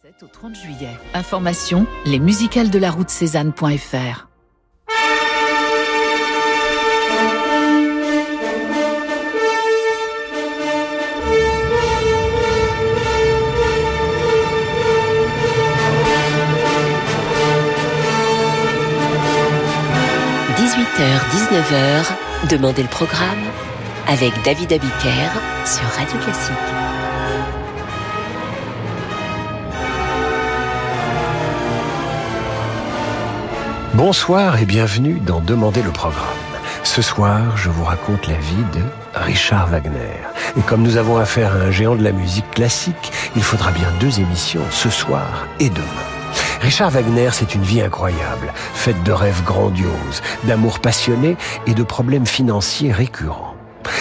7 au 30 juillet. Information, les musicales de la route Cézanne.fr. – 18h-19h, Demandez le programme avec David Abiker sur Radio Classique. Bonsoir et bienvenue dans Demander le programme. Ce soir, je vous raconte la vie de Richard Wagner. Et comme nous avons affaire à un géant de la musique classique, il faudra bien deux émissions, ce soir et demain. Richard Wagner, c'est une vie incroyable, faite de rêves grandioses, d'amour passionné et de problèmes financiers récurrents.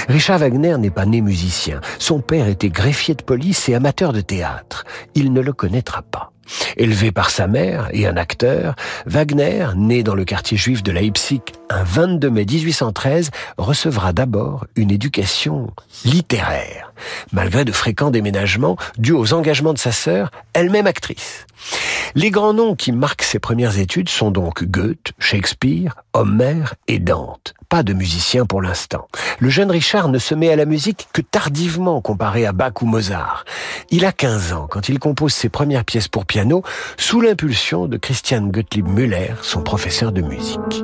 Richard Wagner n'est pas né musicien. Son père était greffier de police et amateur de théâtre. Il ne le connaîtra pas. Élevé par sa mère et un acteur, Wagner, né dans le quartier juif de Leipzig un 22 mai 1813, recevra d'abord une éducation littéraire, malgré de fréquents déménagements dus aux engagements de sa sœur, elle-même actrice. Les grands noms qui marquent ses premières études sont donc Goethe, Shakespeare, Homère et Dante. Pas de musicien pour l'instant. Le jeune Richard ne se met à la musique que tardivement comparé à Bach ou Mozart. Il a 15 ans quand il compose ses premières pièces pour piano sous l'impulsion de Christian Gottlieb Müller, son professeur de musique.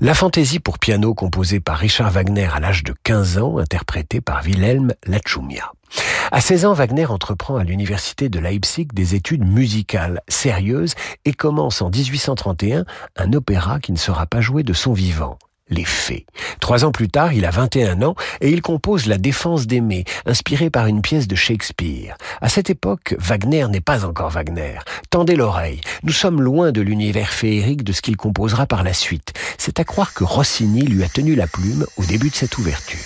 La fantaisie pour piano composée par Richard Wagner à l'âge de 15 ans, interprétée par Wilhelm Lachumia. À 16 ans, Wagner entreprend à l'université de Leipzig des études musicales sérieuses et commence en 1831 un opéra qui ne sera pas joué de son vivant. Les Fées. Trois ans plus tard, il a 21 ans et il compose La Défense d'aimer, inspirée par une pièce de Shakespeare. À cette époque, Wagner n'est pas encore Wagner. Tendez l'oreille. Nous sommes loin de l'univers féerique de ce qu'il composera par la suite. C'est à croire que Rossini lui a tenu la plume au début de cette ouverture.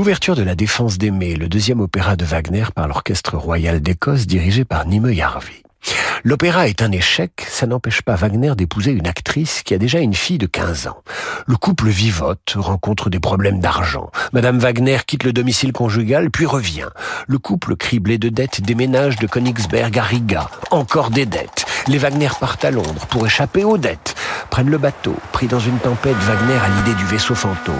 L'ouverture de la Défense d'Aimé, le deuxième opéra de Wagner par l'Orchestre Royal d'Écosse dirigé par Nimue Harvey. L'opéra est un échec, ça n'empêche pas Wagner d'épouser une actrice qui a déjà une fille de 15 ans. Le couple vivote, rencontre des problèmes d'argent. Madame Wagner quitte le domicile conjugal, puis revient. Le couple criblé de dettes déménage de Königsberg à Riga. Encore des dettes. Les Wagner partent à Londres pour échapper aux dettes. Prennent le bateau. Pris dans une tempête, Wagner a l'idée du vaisseau fantôme.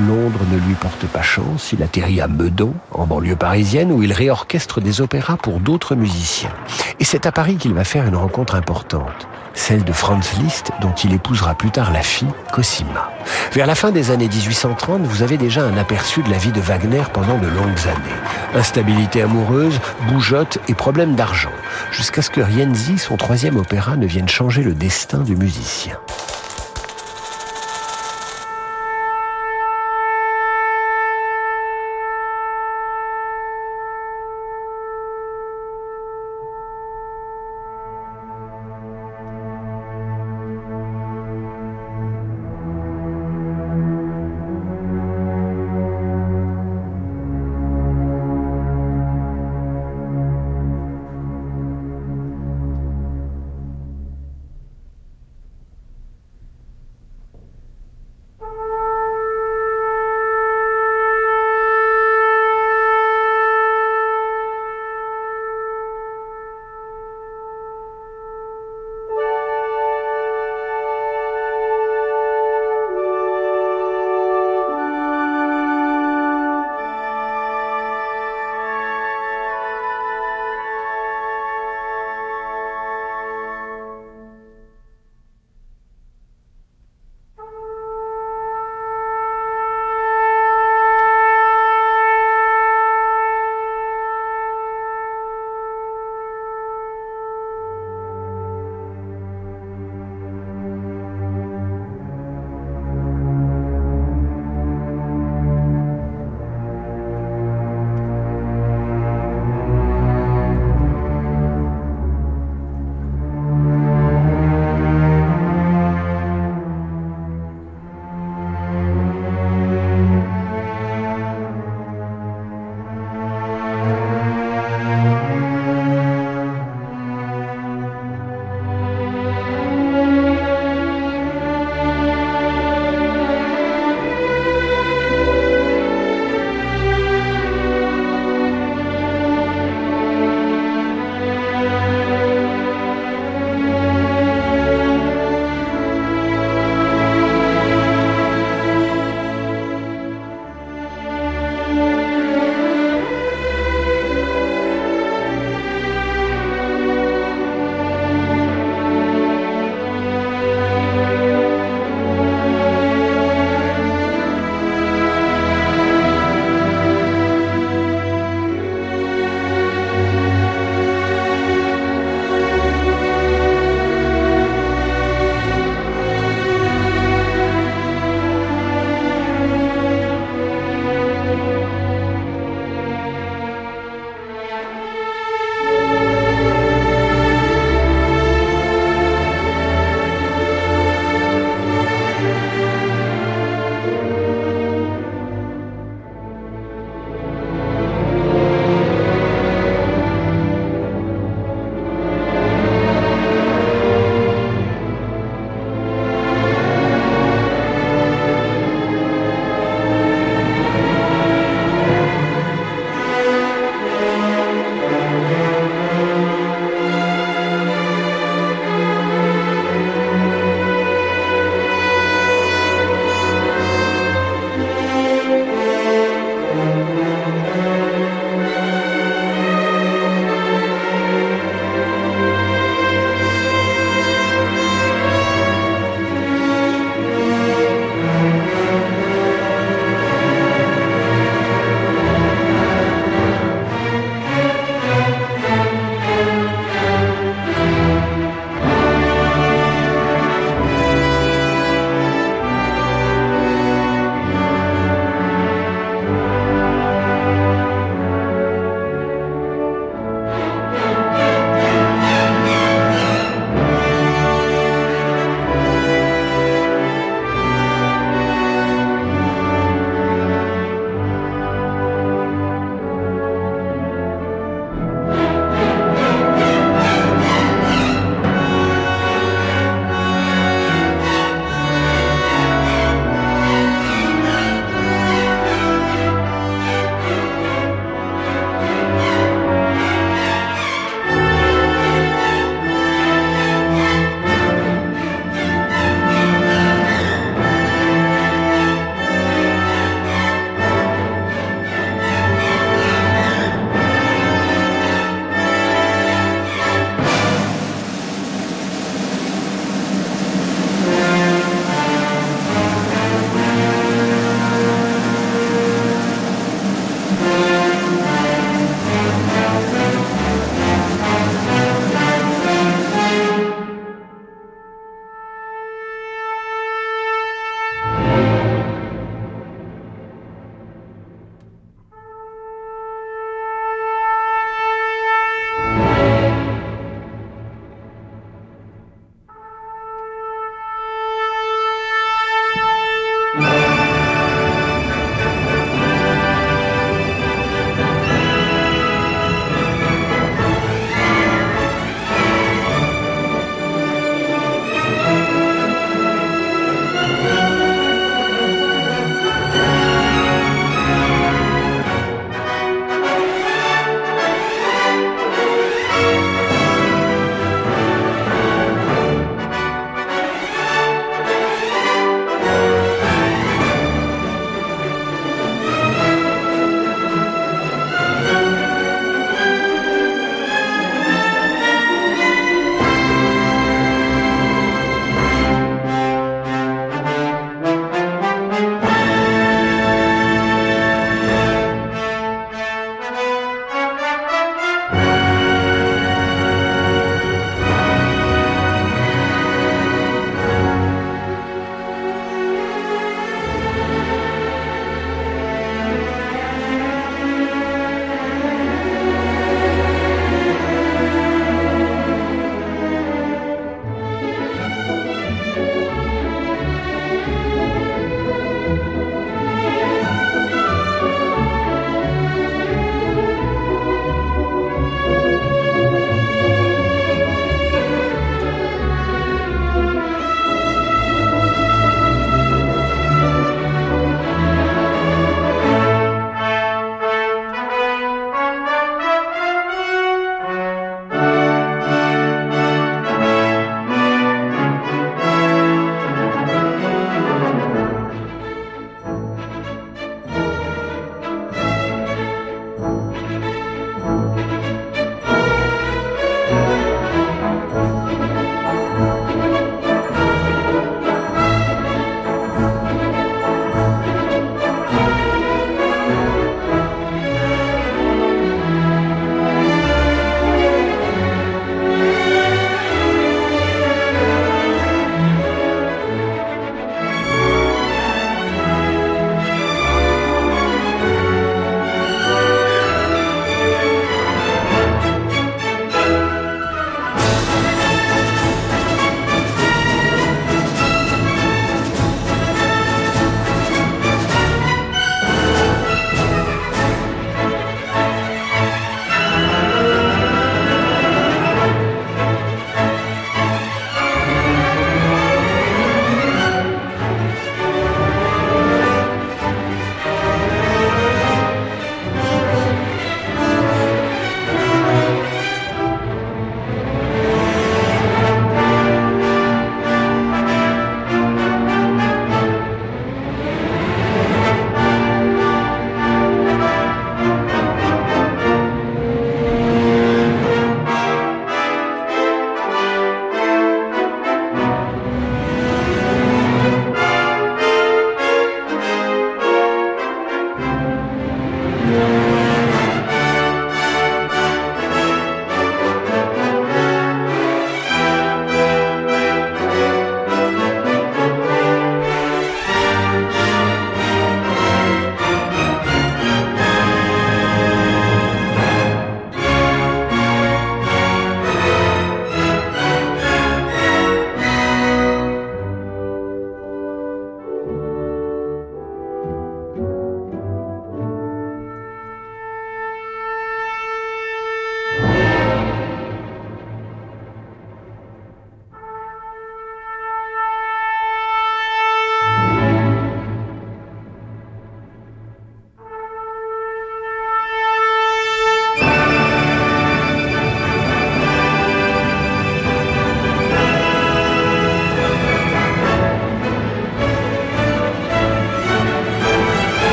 Londres ne lui porte pas chance, il atterrit à Meudon, en banlieue parisienne, où il réorchestre des opéras pour d'autres musiciens. Et c'est à Paris qu'il va faire une rencontre importante, celle de Franz Liszt, dont il épousera plus tard la fille, Cosima. Vers la fin des années 1830, vous avez déjà un aperçu de la vie de Wagner pendant de longues années. Instabilité amoureuse, bougeotte et problème d'argent, jusqu'à ce que Rienzi, son troisième opéra, ne vienne changer le destin du musicien.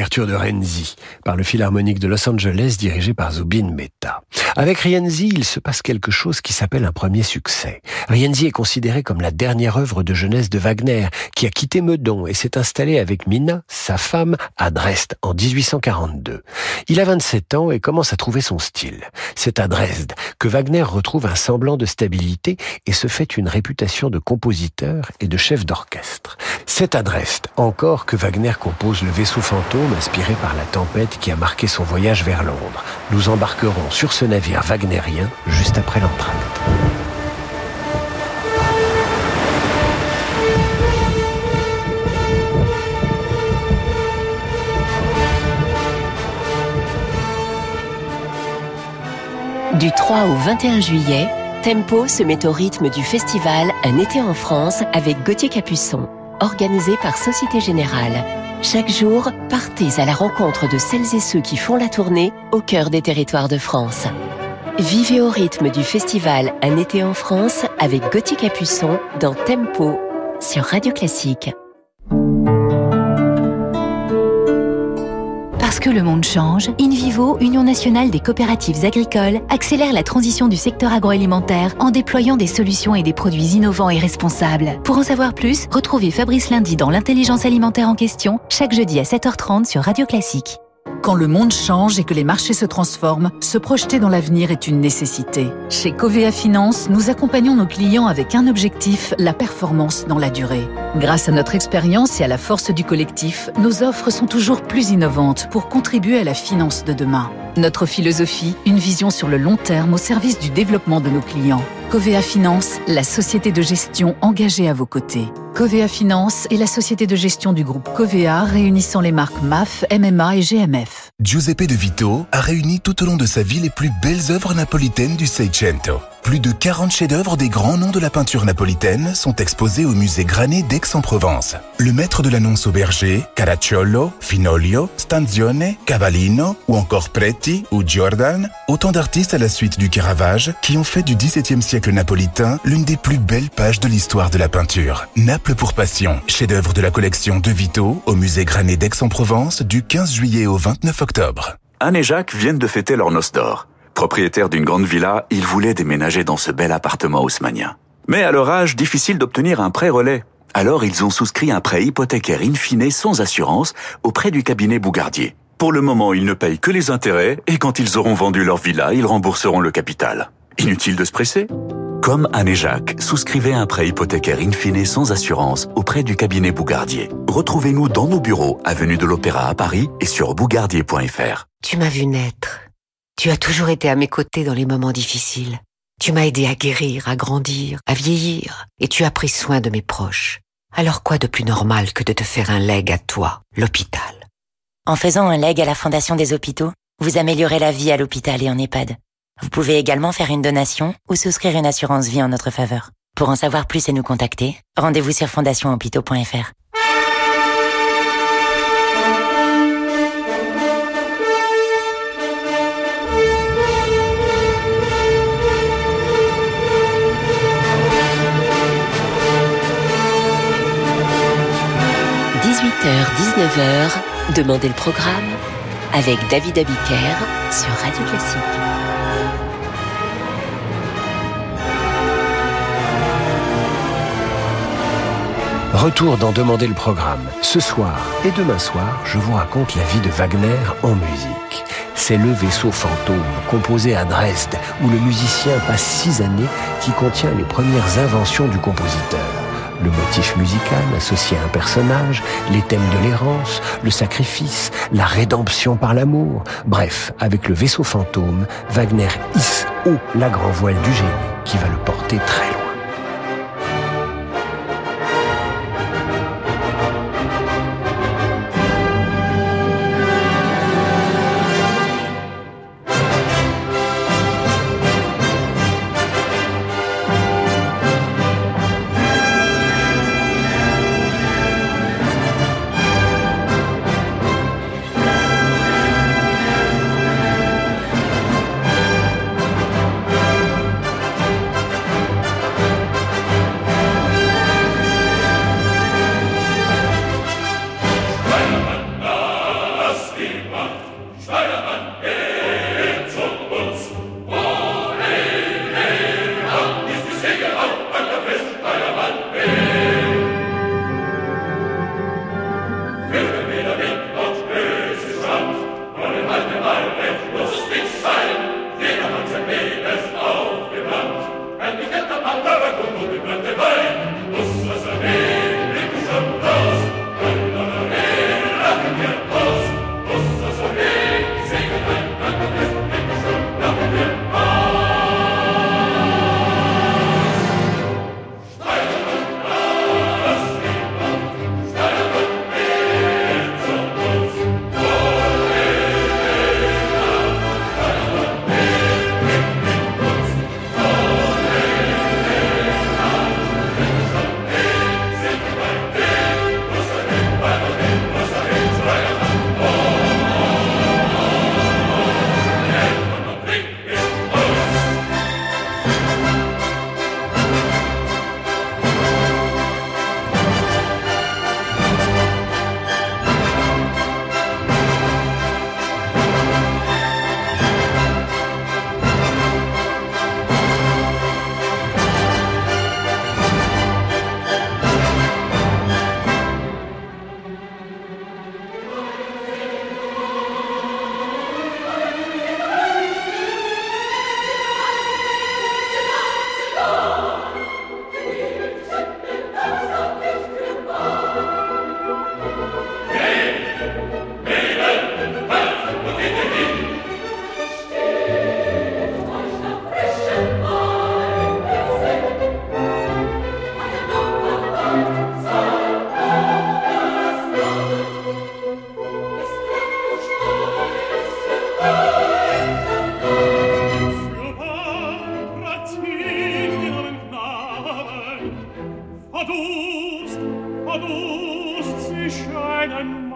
L'ouverture de Renzi par le Philharmonique de Los Angeles dirigé par Zubin Mehta. Avec Rienzi, il se passe quelque chose qui s'appelle un premier succès. Rienzi est considéré comme la dernière œuvre de jeunesse de Wagner, qui a quitté Meudon et s'est installé avec Mina, sa femme, à Dresde en 1842. Il a 27 ans et commence à trouver son style. C'est à Dresde que Wagner retrouve un semblant de stabilité et se fait une réputation de compositeur et de chef d'orchestre. C'est à Dresde encore que Wagner compose le vaisseau fantôme inspiré par la tempête qui a marqué son voyage vers Londres. Nous embarquerons sur ce navire wagnérien juste après l'entracte. Du 3 au 21 juillet, Tempo se met au rythme du festival Un été en France avec Gauthier Capuçon, organisé par Société Générale. Chaque jour, partez à la rencontre de celles et ceux qui font la tournée au cœur des territoires de France. Vivez au rythme du festival Un été en France avec Gauthier Capuçon dans Tempo sur Radio Classique. Parce que le monde change, InVivo, Union nationale des coopératives agricoles, accélère la transition du secteur agroalimentaire en déployant des solutions et des produits innovants et responsables. Pour en savoir plus, retrouvez Fabrice Lundi dans l'intelligence alimentaire en question, chaque jeudi à 7h30 sur Radio Classique. Quand le monde change et que les marchés se transforment, se projeter dans l'avenir est une nécessité. Chez Covea Finance, nous accompagnons nos clients avec un objectif, la performance dans la durée. Grâce à notre expérience et à la force du collectif, nos offres sont toujours plus innovantes pour contribuer à la finance de demain. Notre philosophie, une vision sur le long terme au service du développement de nos clients. Covea Finance, la société de gestion engagée à vos côtés. Covea Finance est la société de gestion du groupe Covea réunissant les marques MAF, MMA et GMF. Giuseppe De Vito a réuni tout au long de sa vie les plus belles œuvres napolitaines du Seicento. Plus de 40 chefs-d'œuvre des grands noms de la peinture napolitaine sont exposés au musée Granet d'Aix-en-Provence. Le maître de l'annonce au berger, Caracciolo, Finoglio, Stanzione, Cavallino ou encore Preti ou Giordan, autant d'artistes à la suite du Caravage qui ont fait du XVIIe siècle napolitain l'une des plus belles pages de l'histoire de la peinture. Naples pour passion, chef-d'œuvre de la collection De Vito au musée Granet d'Aix-en-Provence du 15 juillet au 29 octobre. Anne et Jacques viennent de fêter leur noce d'or. Propriétaires d'une grande villa, ils voulaient déménager dans ce bel appartement haussmanien. Mais à leur âge, difficile d'obtenir un prêt relais. Alors ils ont souscrit un prêt hypothécaire in fine sans assurance auprès du cabinet Bougardier. Pour le moment, ils ne payent que les intérêts et quand ils auront vendu leur villa, ils rembourseront le capital. Inutile de se presser Comme Anne et Jacques, souscrivez un prêt hypothécaire in fine sans assurance auprès du cabinet Bougardier. Retrouvez-nous dans nos bureaux, avenue de l'Opéra à Paris et sur bougardier.fr. Tu m'as vu naître. Tu as toujours été à mes côtés dans les moments difficiles. Tu m'as aidé à guérir, à grandir, à vieillir, et tu as pris soin de mes proches. Alors quoi de plus normal que de te faire un leg à toi, l'hôpital? En faisant un leg à la Fondation des hôpitaux, vous améliorez la vie à l'hôpital et en EHPAD. Vous pouvez également faire une donation ou souscrire une assurance vie en notre faveur. Pour en savoir plus et nous contacter, rendez-vous sur fondationhôpitaux.fr. h 19h, Demandez le programme avec David Abiker sur Radio Classique. Retour dans Demander le programme. Ce soir et demain soir, je vous raconte la vie de Wagner en musique. C'est le vaisseau fantôme, composé à Dresde, où le musicien passe six années, qui contient les premières inventions du compositeur le motif musical associé à un personnage, les thèmes de l'errance, le sacrifice, la rédemption par l'amour. Bref, avec le vaisseau fantôme, Wagner hisse haut la grand voile du génie qui va le porter très loin. verdurst, verdurst, sie scheinen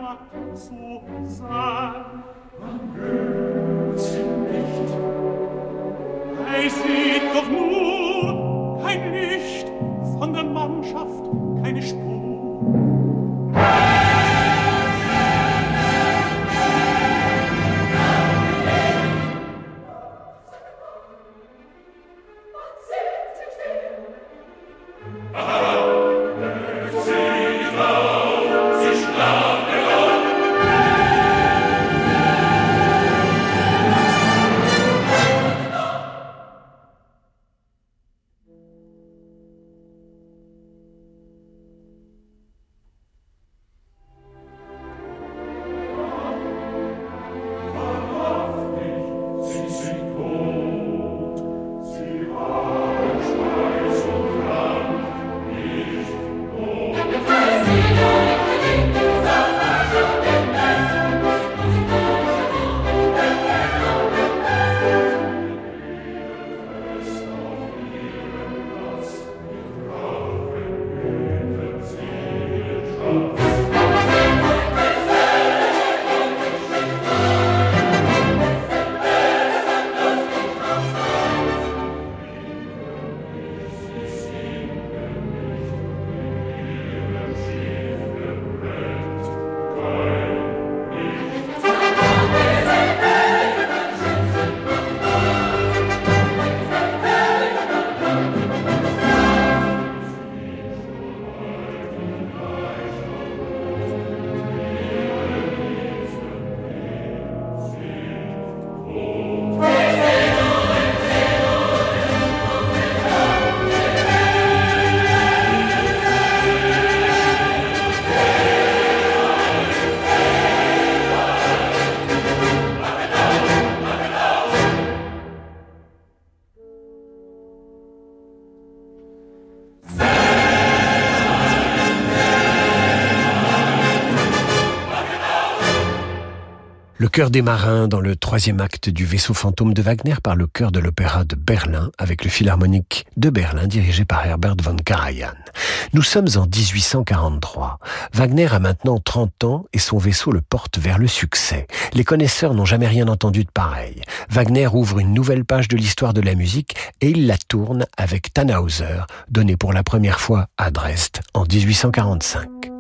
chœur des marins dans le troisième acte du vaisseau fantôme de Wagner par le chœur de l'opéra de Berlin avec le philharmonique de Berlin dirigé par Herbert von Karajan. Nous sommes en 1843. Wagner a maintenant 30 ans et son vaisseau le porte vers le succès. Les connaisseurs n'ont jamais rien entendu de pareil. Wagner ouvre une nouvelle page de l'histoire de la musique et il la tourne avec Tannhauser, donné pour la première fois à Dresde en 1845.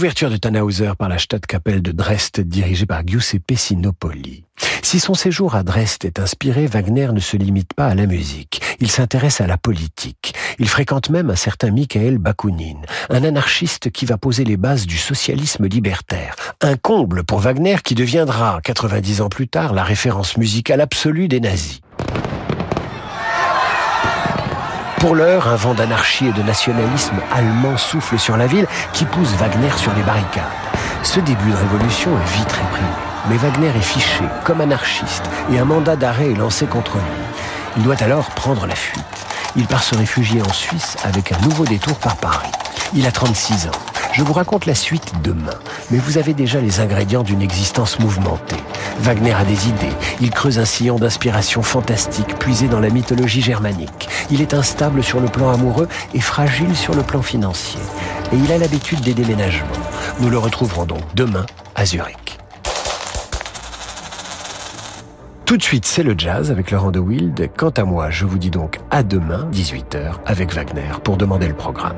L'ouverture de Tannhauser par la Stadtkapelle de Dresde dirigée par Giuseppe Sinopoli. Si son séjour à Dresde est inspiré, Wagner ne se limite pas à la musique. Il s'intéresse à la politique. Il fréquente même un certain Michael Bakounine, un anarchiste qui va poser les bases du socialisme libertaire. Un comble pour Wagner qui deviendra, 90 ans plus tard, la référence musicale absolue des nazis. Pour l'heure, un vent d'anarchie et de nationalisme allemand souffle sur la ville qui pousse Wagner sur les barricades. Ce début de révolution est vite réprimé. Mais Wagner est fiché comme anarchiste et un mandat d'arrêt est lancé contre lui. Il doit alors prendre la fuite. Il part se réfugier en Suisse avec un nouveau détour par Paris. Il a 36 ans. Je vous raconte la suite demain, mais vous avez déjà les ingrédients d'une existence mouvementée. Wagner a des idées, il creuse un sillon d'inspiration fantastique puisé dans la mythologie germanique. Il est instable sur le plan amoureux et fragile sur le plan financier. Et il a l'habitude des déménagements. Nous le retrouverons donc demain à Zurich. Tout de suite, c'est le jazz avec Laurent de Wild. Quant à moi, je vous dis donc à demain, 18h, avec Wagner, pour demander le programme.